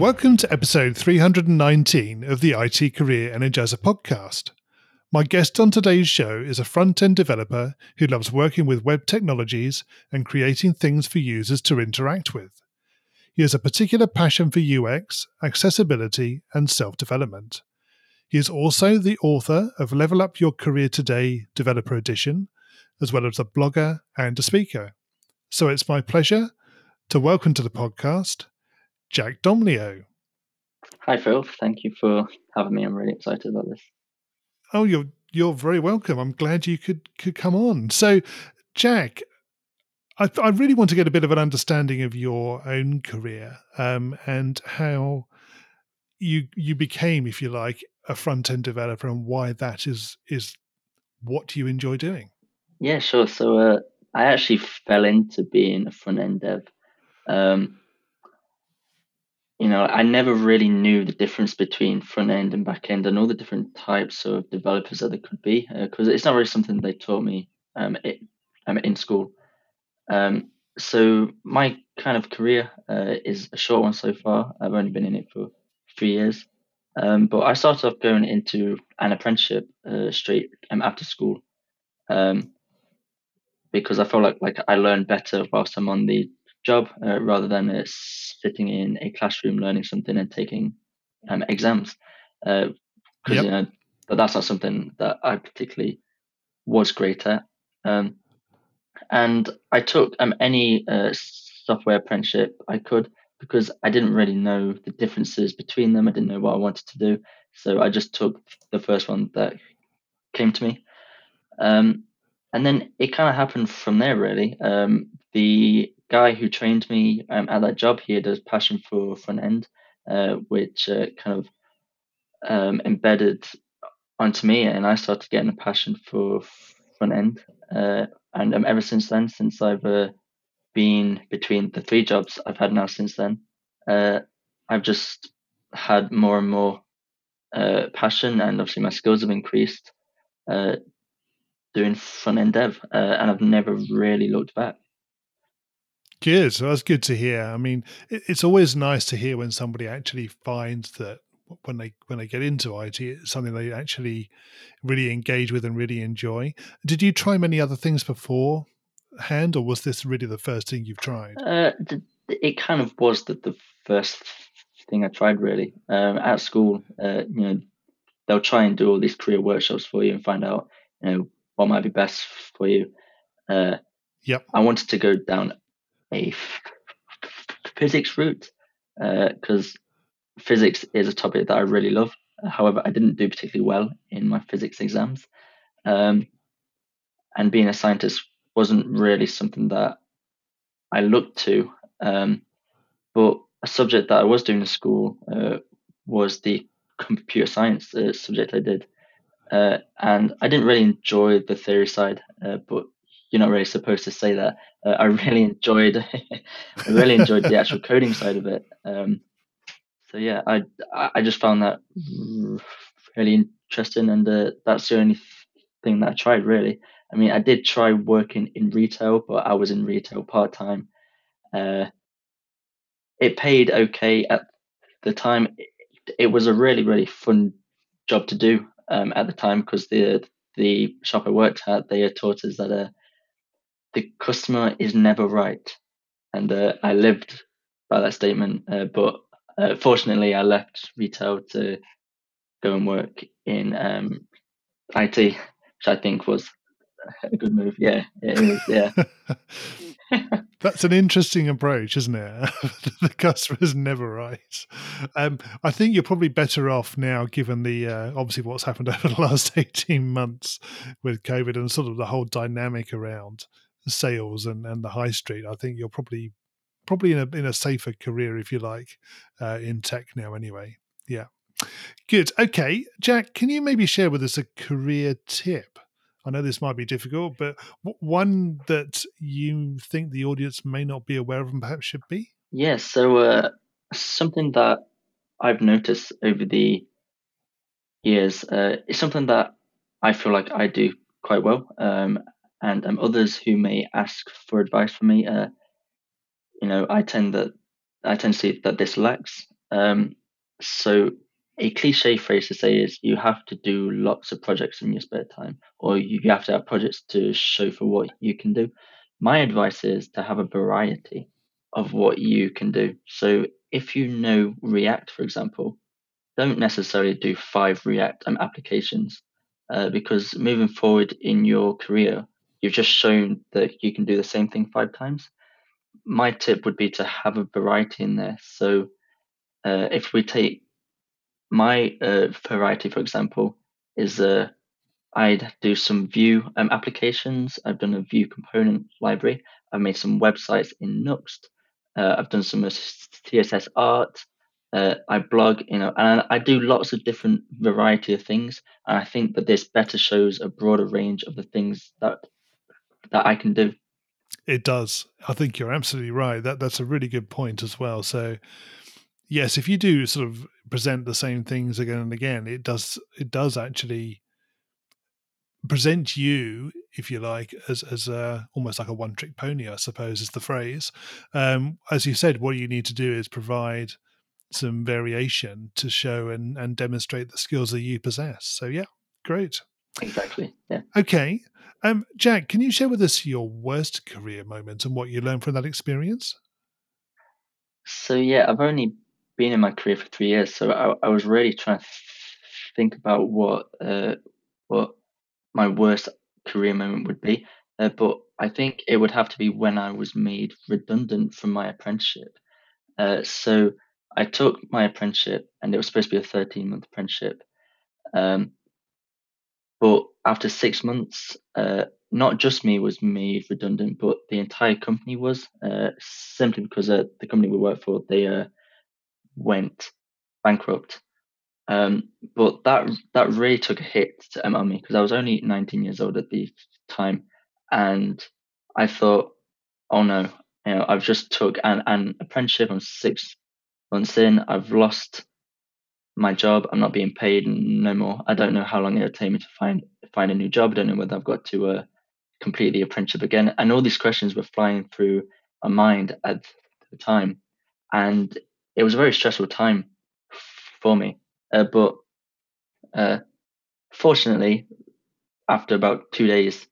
Welcome to episode 319 of the IT Career Energizer podcast. My guest on today's show is a front end developer who loves working with web technologies and creating things for users to interact with. He has a particular passion for UX, accessibility, and self development. He is also the author of Level Up Your Career Today Developer Edition, as well as a blogger and a speaker. So it's my pleasure to welcome to the podcast Jack Domleo. Hi, Phil. Thank you for having me. I'm really excited about this. Oh, you're you're very welcome. I'm glad you could could come on. So, Jack, I, I really want to get a bit of an understanding of your own career um, and how you you became, if you like, a front end developer and why that is is what you enjoy doing. Yeah, sure. So uh, I actually fell into being a front end dev. Um, you know, I never really knew the difference between front end and back end and all the different types of developers that there could be because uh, it's not really something they taught me um, it, um, in school. Um, so my kind of career uh, is a short one so far. I've only been in it for three years, um, but I started off going into an apprenticeship uh, straight um, after school um, because I felt like like I learned better whilst I'm on the job uh, rather than uh, sitting in a classroom learning something and taking um, exams. Because uh, yep. you know, but that's not something that I particularly was great at. Um, and I took um, any uh, software apprenticeship I could because I didn't really know the differences between them. I didn't know what I wanted to do, so I just took the first one that came to me. Um, and then it kind of happened from there, really. Um, the guy who trained me um, at that job, he had a passion for front end, uh, which uh, kind of um, embedded onto me, and I started getting a passion for front end. Uh, and um, ever since then, since I've uh, been between the three jobs I've had now since then, uh, I've just had more and more uh, passion, and obviously my skills have increased doing front end dev, and I've never really looked back. Good. So that's good to hear. I mean, it's always nice to hear when somebody actually finds that when they when they get into IT, it's something they actually really engage with and really enjoy. Did you try many other things beforehand, or was this really the first thing you've tried? Uh, it kind of was the, the first thing I tried. Really, um, at school, uh, you know, they'll try and do all these career workshops for you and find out, you know, what might be best for you. Uh, yep. I wanted to go down a physics route because uh, physics is a topic that I really love. However, I didn't do particularly well in my physics exams. Um, and being a scientist wasn't really something that I looked to. Um, but a subject that I was doing in school uh, was the computer science uh, subject I did. Uh, and I didn't really enjoy the theory side, uh, but you're not really supposed to say that. Uh, I really enjoyed, I really enjoyed the actual coding side of it. Um, so yeah, I I just found that really interesting, and uh, that's the only thing that I tried really. I mean, I did try working in retail, but I was in retail part time. Uh, it paid okay at the time. It, it, was a really really fun job to do um, at the time because the the shop I worked at they taught us that uh, the customer is never right. And uh, I lived by that statement. Uh, but uh, fortunately, I left retail to go and work in um, IT, which I think was a good move. Yeah. Yeah. That's an interesting approach, isn't it? the customer is never right. Um, I think you're probably better off now, given the uh, obviously what's happened over the last eighteen months with COVID and sort of the whole dynamic around sales and, and the high street, I think you're probably probably in a in a safer career if you like uh, in tech now. Anyway, yeah. Good. Okay, Jack, can you maybe share with us a career tip? I know this might be difficult, but one that you think the audience may not be aware of and perhaps should be? Yes. so uh, something that I've noticed over the years uh, is something that I feel like I do quite well, um, and um, others who may ask for advice from me, uh, you know, I tend that I tend to see that this lacks. Um, so a cliche phrase to say is you have to do lots of projects in your spare time, or you have to have projects to show for what you can do. My advice is to have a variety of what you can do. So if you know React, for example, don't necessarily do five React um, applications uh, because moving forward in your career, you've just shown that you can do the same thing five times. My tip would be to have a variety in there. So uh, if we take my uh, variety, for example, is uh, I'd do some Vue um, applications. I've done a Vue component library. I've made some websites in Nuxt. Uh, I've done some CSS art. Uh, I blog, you know, and I do lots of different variety of things. And I think that this better shows a broader range of the things that that I can do. It does. I think you're absolutely right. That that's a really good point as well. So yes, if you do sort of present the same things again and again, it does it does actually present you, if you like, as as a, almost like a one trick pony, I suppose is the phrase. Um, as you said, what you need to do is provide some variation to show and, and demonstrate the skills that you possess. So yeah, great. Exactly. Yeah. Okay. Um, Jack, can you share with us your worst career moment and what you learned from that experience? So yeah, I've only been in my career for three years, so I, I was really trying to think about what uh, what my worst career moment would be. Uh, but I think it would have to be when I was made redundant from my apprenticeship. Uh, so I took my apprenticeship, and it was supposed to be a 13 month apprenticeship. Um, but after six months, uh, not just me was made redundant, but the entire company was, uh, simply because uh, the company we worked for, they uh, went bankrupt. Um, but that that really took a hit to, um, on me because I was only 19 years old at the time, and I thought, oh no, you know, I've just took an, an apprenticeship. I'm six months in. I've lost my job. I'm not being paid no more. I don't know how long it'll take me to find find a new job. I don't know whether I've got to uh, complete the apprenticeship again. And all these questions were flying through my mind at the time, and it was a very stressful time for me. Uh, but uh, fortunately, after about two days,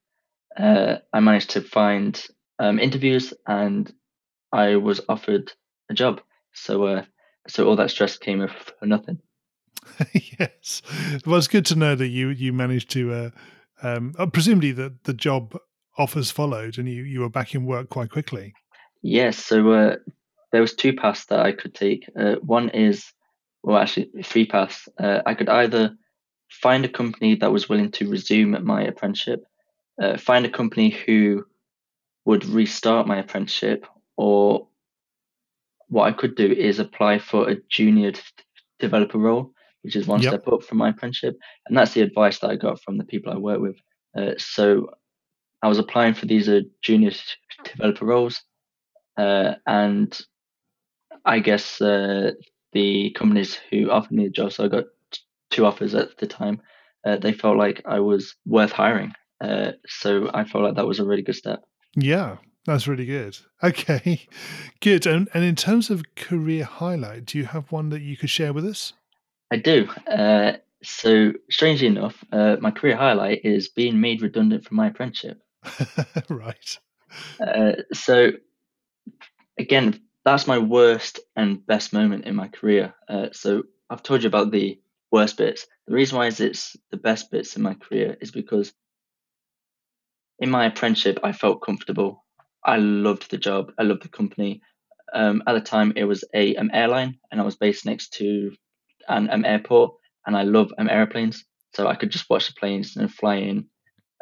uh, I managed to find um, interviews and I was offered a job. So, uh, so all that stress came for nothing. yes, well, it's good to know that you you managed to. Uh, um, uh, presumably, that the job offers followed, and you you were back in work quite quickly. Yes, so uh, there was two paths that I could take. Uh, one is, well, actually three paths. Uh, I could either find a company that was willing to resume my apprenticeship, uh, find a company who would restart my apprenticeship, or what I could do is apply for a junior developer role, which is one yep. step up from my apprenticeship. And that's the advice that I got from the people I work with. Uh, so I was applying for these uh, junior developer roles. Uh, and I guess uh, the companies who offered me the job, so I got two offers at the time, uh, they felt like I was worth hiring. Uh, so I felt like that was a really good step. Yeah, that's really good. Okay, good. And, and in terms of career highlight, do you have one that you could share with us? I do. Uh, so, strangely enough, uh, my career highlight is being made redundant from my apprenticeship. right. Uh, so, again, that's my worst and best moment in my career. Uh, so I've told you about the worst bits. The reason why is it's the best bits in my career is because in my apprenticeship I felt comfortable. I loved the job. I loved the company. Um, at the time, it was a um, airline, and I was based next to an um, airport, and I love um, airplanes. So I could just watch the planes and fly in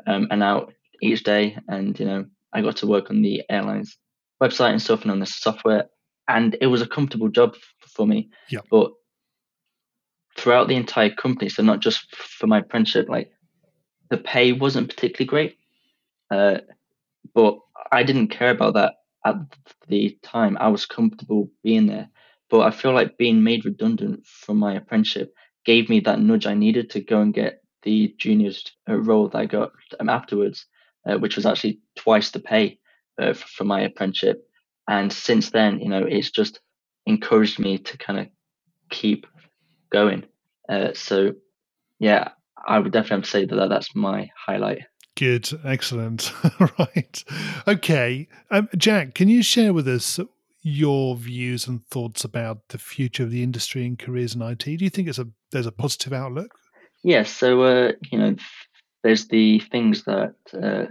um, and out each day, and you know I got to work on the airlines website and stuff and on the software and it was a comfortable job for me. Yeah. But throughout the entire company, so not just for my apprenticeship, like the pay wasn't particularly great, uh, but I didn't care about that at the time. I was comfortable being there, but I feel like being made redundant from my apprenticeship gave me that nudge I needed to go and get the juniors uh, role that I got afterwards, uh, which was actually twice the pay uh, for my apprenticeship. And since then, you know, it's just encouraged me to kind of keep going. Uh, so, yeah, I would definitely say that that's my highlight. Good, excellent. right. Okay. Um, Jack, can you share with us your views and thoughts about the future of the industry and careers in IT? Do you think it's a there's a positive outlook? Yes. Yeah, so, uh, you know, there's the things that uh,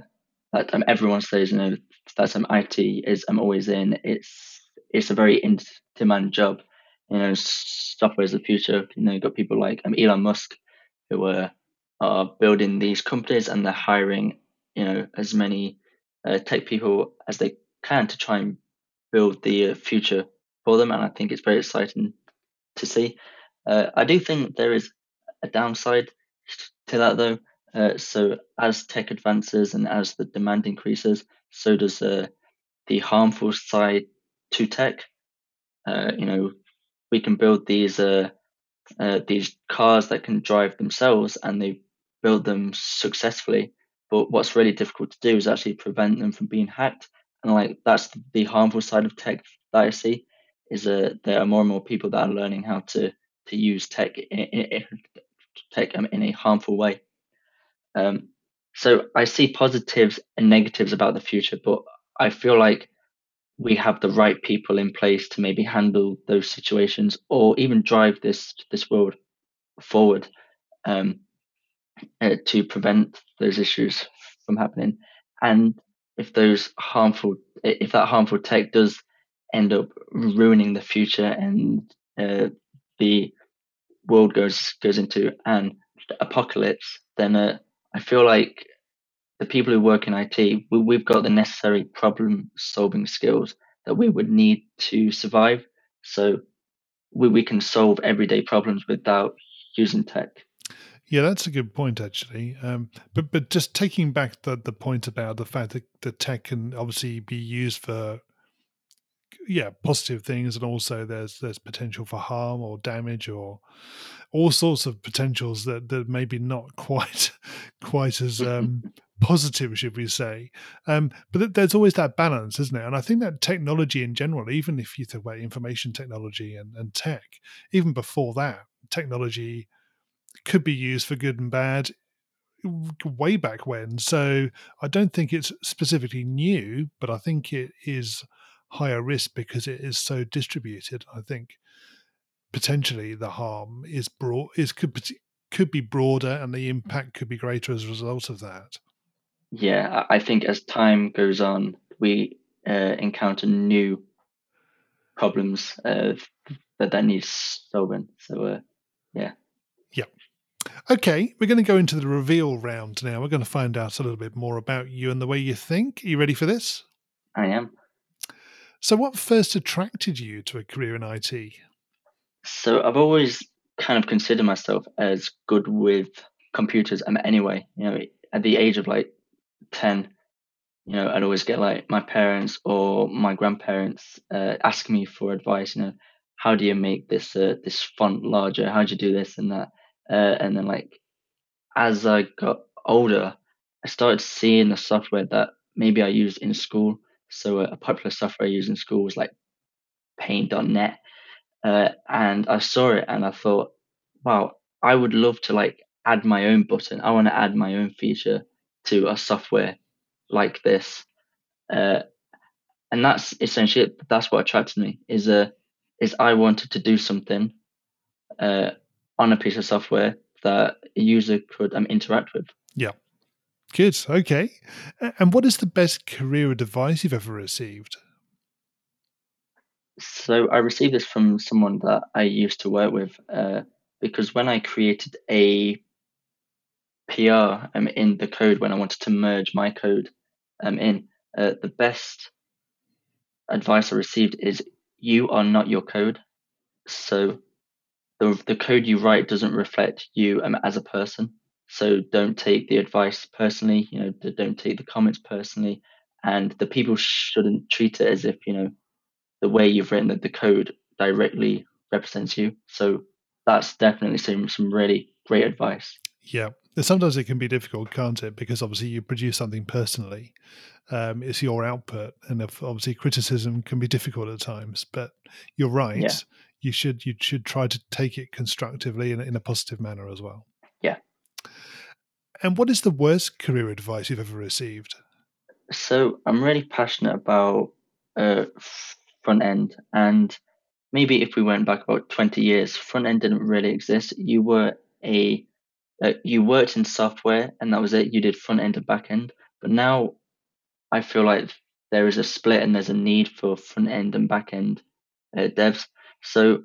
that um, everyone says, you know, that um, IT is I'm um, always in. It's it's a very in demand job. You know, software is the future. You know, you've got people like um, Elon Musk who are are building these companies and they're hiring, you know, as many uh, tech people as they can to try and build the uh, future for them. And I think it's very exciting to see. Uh, I do think there is a downside to that though. Uh, so as tech advances and as the demand increases, so does uh, the harmful side to tech. Uh, you know, we can build these uh, these cars that can drive themselves, and they build them successfully. But what's really difficult to do is actually prevent them from being hacked. And like that's the harmful side of tech that I see is that there are more and more people that are learning how to to use tech in, in, tech in a harmful way. Um, so I see positives and negatives about the future, but I feel like we have the right people in place to maybe handle those situations or even drive this this world forward um, uh, to prevent those issues from happening. And if those harmful, if that harmful tech does end up ruining the future and uh, the world goes goes into an apocalypse, then uh, I feel like the people who work in IT, we, have got the necessary problem solving skills that we would need to survive. So we, we can solve everyday problems without using tech. Yeah, that's a good point, actually. Um, but but just taking back the, the point about the fact that the tech can obviously be used for yeah positive things, and also there's there's potential for harm or damage or all sorts of potentials that that maybe not quite quite as um, positive, should we say? Um, but there's always that balance, isn't it? And I think that technology in general, even if you talk about information technology and, and tech, even before that, technology could be used for good and bad way back when. So I don't think it's specifically new, but I think it is higher risk because it is so distributed. I think potentially the harm is broad is could could be broader and the impact could be greater as a result of that. Yeah, I think as time goes on, we uh, encounter new problems uh, that that needs solving. So, uh. Yeah. Okay, we're going to go into the reveal round now. We're going to find out a little bit more about you and the way you think. Are you ready for this? I am. So, what first attracted you to a career in IT? So, I've always kind of considered myself as good with computers. Um, anyway, you know, at the age of like 10, you know, I'd always get like my parents or my grandparents uh, ask me for advice, you know, how do you make this uh, this font larger? How do you do this and that? Uh, and then like as I got older, I started seeing the software that maybe I used in school. So a popular software I used in school was like Paint.net, uh, and I saw it and I thought, wow, I would love to like add my own button. I want to add my own feature to a software like this. Uh, and that's essentially it. That's what attracted me is uh, is I wanted to do something uh, on a piece of software that a user could um, interact with. Yeah. Good. Okay. And what is the best career advice you've ever received? So I received this from someone that I used to work with uh, because when I created a PR um, in the code when I wanted to merge my code um, in. Uh, the best advice I received is you are not your code. So the the code you write doesn't reflect you um, as a person. So don't take the advice personally. You know, don't take the comments personally, and the people shouldn't treat it as if you know the way you've written the, the code directly represents you. So that's definitely some some really great advice. Yeah, sometimes it can be difficult, can't it? Because obviously you produce something personally, um, it's your output, and if obviously criticism can be difficult at times. But you're right. Yeah. You should you should try to take it constructively in, in a positive manner as well. Yeah. And what is the worst career advice you've ever received? So I'm really passionate about uh, front end, and maybe if we went back about 20 years, front end didn't really exist. You were a uh, you worked in software, and that was it. You did front end and back end. But now, I feel like there is a split, and there's a need for front end and back end uh, devs. So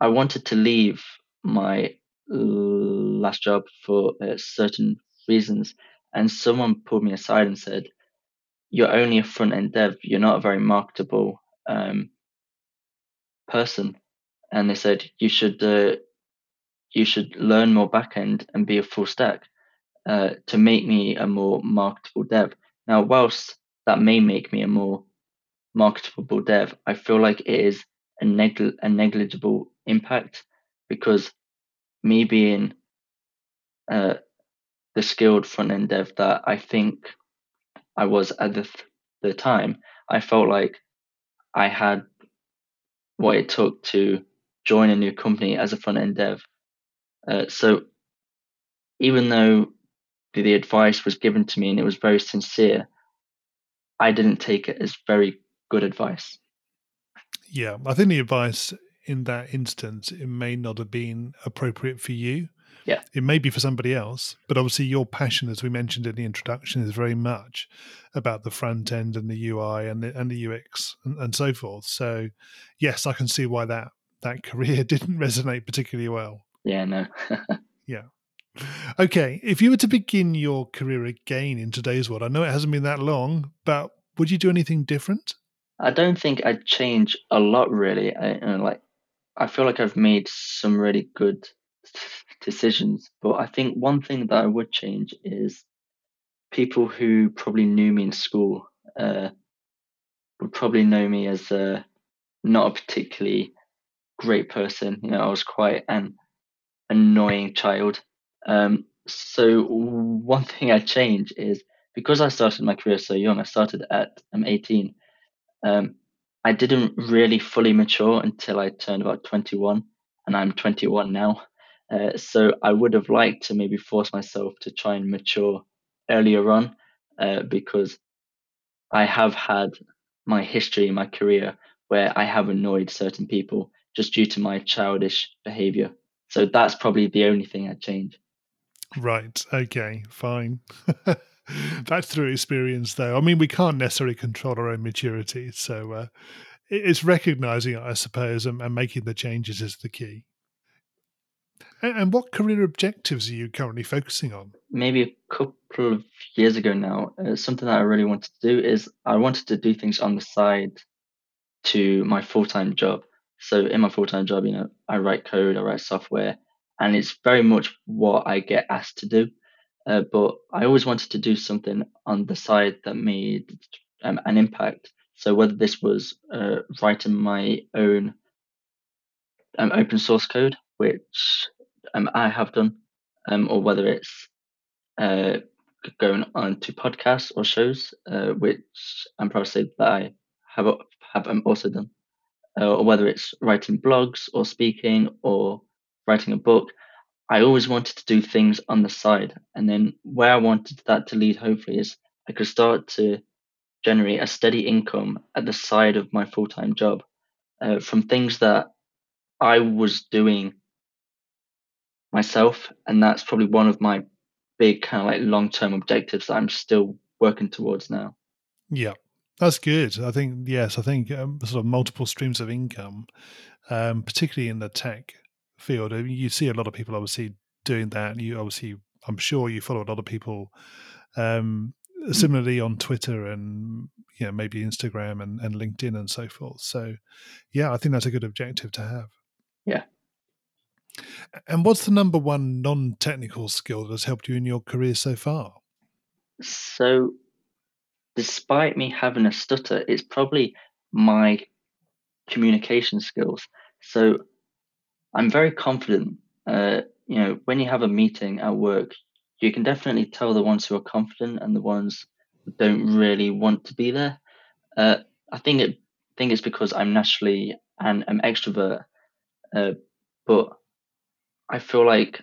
I wanted to leave my last job for uh, certain reasons, and someone pulled me aside and said, "You're only a front end dev. You're not a very marketable um, person." And they said you should uh, you should learn more backend and be a full stack uh, to make me a more marketable dev. Now, whilst that may make me a more marketable dev, I feel like it is a, a negligible impact because me being uh, the skilled front end dev that I think I was at the, th- the time, I felt like I had what it took to join a new company as a front end dev uh, so even though the, the advice was given to me and it was very sincere, I didn't take it as very good advice. Yeah, I think the advice in that instance it may not have been appropriate for you. Yeah. It may be for somebody else, but obviously your passion, as we mentioned in the introduction, is very much about the front end and the UI and the and the UX and, and so forth. So yes, I can see why that that career didn't resonate particularly well. Yeah, no. yeah. Okay, if you were to begin your career again in today's world, I know it hasn't been that long, but would you do anything different? I don't think I'd change a lot, really. I you know, like. I feel like I've made some really good decisions, but I think one thing that I would change is people who probably knew me in school uh, would probably know me as a not a particularly great person. You know, I was quite an annoying child. Um, so one thing I change is because I started my career so young. I started at I'm 18. Um, I didn't really fully mature until I turned about 21, and I'm 21 now. Uh, so I would have liked to maybe force myself to try and mature earlier on, uh, because I have had my history, in my career, where I have annoyed certain people just due to my childish behavior. So that's probably the only thing I'd change. Right. Okay. Fine. that's through experience, though. I mean, we can't necessarily control our own maturity. So uh, it's recognizing I suppose, and, and, making the changes is the key. And, and what career objectives are you currently focusing on? Maybe a couple of years ago now, uh, something that I really wanted to do is I wanted to do things on the side to my full time job. So in my full time job, you know, I write code, I write software, and it's very much what I get asked to do. Uh, but I always wanted to do something on the side that made um, an impact. So whether this was uh, writing my own um, open source code, which um, I have done, um, or whether it's uh, going on to podcasts or shows, uh, which I'm proud to say that I have have um, also done uh, or whether it's writing blogs or speaking or writing a book, I always wanted to do things on the side. And then where I wanted that to lead, hopefully, is I could start to generate a steady income at the side of my full time job uh, from things that I was doing myself. And that's probably one of my big kind of like long term objectives that I'm still working towards now. Yeah. That's good. I think yes. I think um, sort of multiple streams of income, um, particularly in the tech field. I mean, you see a lot of people obviously doing that. You obviously, I'm sure you follow a lot of people um, mm. similarly on Twitter and you know maybe Instagram and, and LinkedIn and so forth. So yeah, I think that's a good objective to have. Yeah. And what's the number one non technical skill that has helped you in your career so far? So, despite me having a stutter, it's probably my communication skills. So, I'm very confident. Uh, you know, when you have a meeting at work, you can definitely tell the ones who are confident and the ones who don't really want to be there. Uh, I think it think it's because I'm naturally an, an extrovert, uh, but I feel like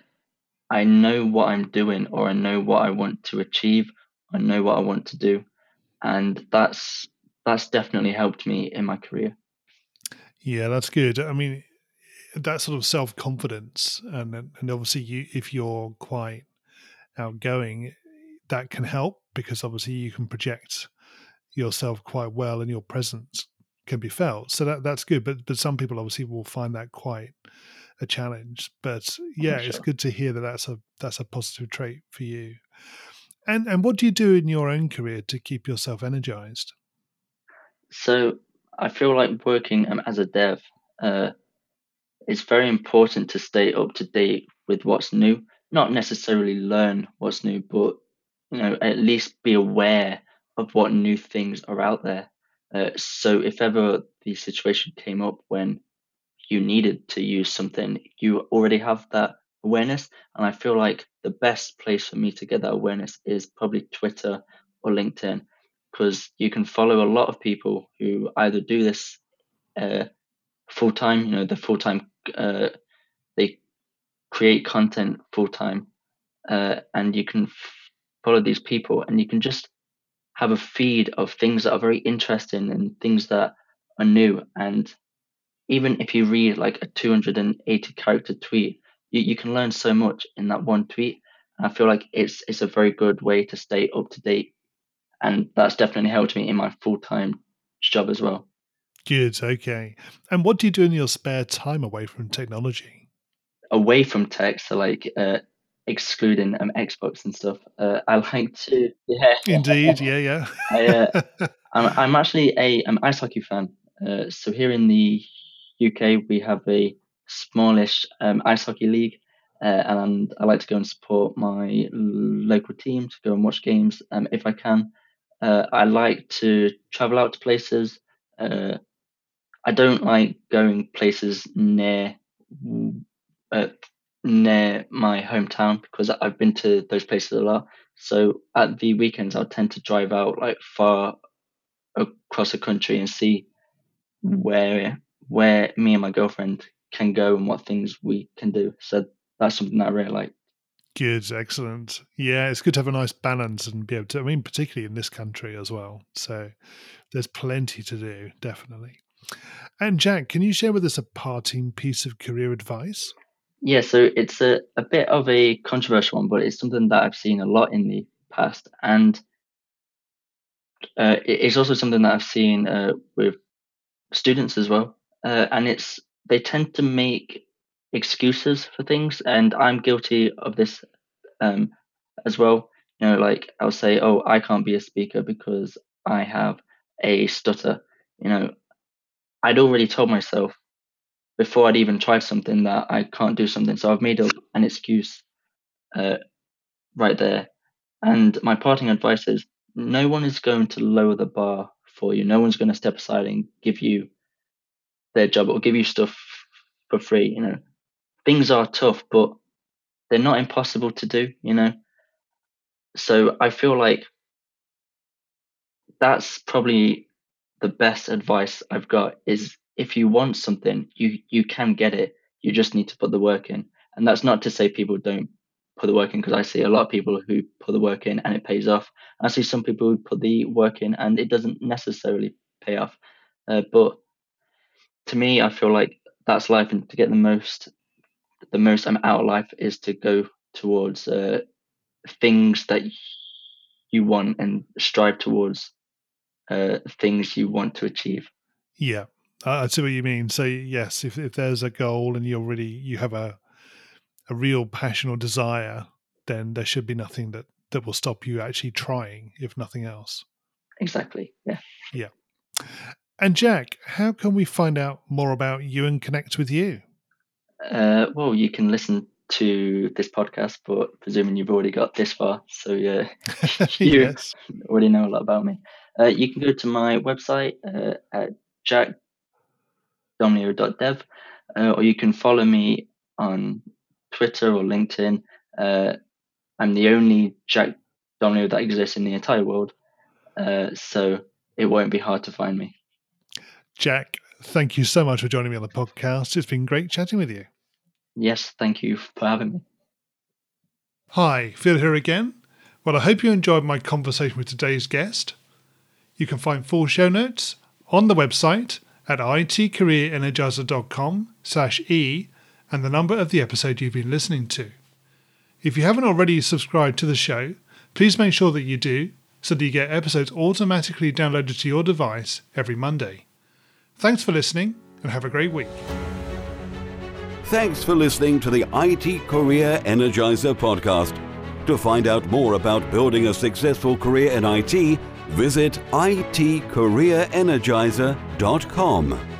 I know what I'm doing or I know what I want to achieve. I know what I want to do, and that's that's definitely helped me in my career. Yeah, that's good. I mean, that sort of self confidence, and and obviously, you if you're quite outgoing, that can help because obviously you can project yourself quite well, and your presence can be felt. So that that's good. But but some people obviously will find that quite a challenge. But yeah, sure. it's good to hear that that's a that's a positive trait for you. And and what do you do in your own career to keep yourself energized? So I feel like working um, as a dev, uh, it's very important to stay up to date with what's new. Not necessarily learn what's new, but you know at least be aware of what new things are out there. Uh, so if ever the situation came up when you needed to use something, you already have that awareness. And I feel like the best place for me to get that awareness is probably Twitter or LinkedIn, because you can follow a lot of people who either do this uh, full time, you know, the full time, uh, they create content full time, uh, and you can f- follow these people and you can just have a feed of things that are very interesting and things that are new. And even if you read like a 280 character tweet, you, you can learn so much in that one tweet. I feel like it's it's a very good way to stay up to date. And that's definitely helped me in my full time job as well. Good. Okay. And what do you do in your spare time away from technology? Away from tech, so like uh, excluding um, Xbox and stuff. Uh, I like to, yeah. Indeed, yeah, yeah. I, uh, I'm, I'm, actually a an ice hockey fan. Uh, so here in the UK, we have a smallish um, ice hockey league, uh, and I like to go and support my local team to go and watch games um, if I can. Uh, I like to travel out to places. Uh, I don't like going places near near my hometown because I've been to those places a lot. So at the weekends, I'll tend to drive out like far across the country and see where where me and my girlfriend can go and what things we can do. So that's something that I really like. Good, excellent. Yeah, it's good to have a nice balance and be able to. I mean, particularly in this country as well. So there's plenty to do, definitely. And Jack, can you share with us a parting piece of career advice? Yeah, so it's a, a bit of a controversial one, but it's something that I've seen a lot in the past. And uh, it's also something that I've seen uh, with students as well. Uh, and it's they tend to make excuses for things, and I'm guilty of this um, as well. You know, like I'll say, "Oh, I can't be a speaker because I have a stutter." You know, I'd already told myself before I'd even tried something that I can't do something. So I've made up an excuse uh, right there. And my parting advice is no one is going to lower the bar for you. No one's going to step aside and give you their job or give you stuff for free. You know, things are tough, but they're not impossible to do, you know. So I feel like that's probably the best advice I've got is if you want something, you you can get it. You just need to put the work in. And that's not to say people don't put the work in because I see a lot of people who put the work in and it pays off. I see some people who put the work in and it doesn't necessarily pay off. Uh, but to me, I feel like that's life, and to get the most, the most I'm out of life is to go towards uh, things that you want and strive towards uh, things you want to achieve. Yeah, I see what you mean. So yes, if, if there's a goal and you're really you have a a real passion or desire, then there should be nothing that that will stop you actually trying, if nothing else. Exactly. Yeah. Yeah. And Jack, how can we find out more about you and connect with you? Uh, well, you can listen to this podcast, but presuming you've already got this far, so yeah, you yes. already know a lot about me. Uh, you can go to my website uh, at jackdomleo.dev, uh, or you can follow me on Twitter or LinkedIn. Uh, I'm the only Jack Domleo that exists in the entire world, uh, so it won't be hard to find me. Jack, thank you so much for joining me on the podcast. It's been great chatting with you. Yes, thank you for having me. Hi, Phil here again. Well, I hope you enjoyed my conversation with today's guest. You can find full show notes on the website at itcareerenergizer.com slash e and the number of the episode you've been listening to. If you haven't already subscribed to the show, please make sure that you do so that you get episodes automatically downloaded to your device every Monday. Thanks for listening and have a great week. Thanks for listening to the IT Career Energizer podcast. To find out more about building a successful career in IT, visit itcareerenergizer.com.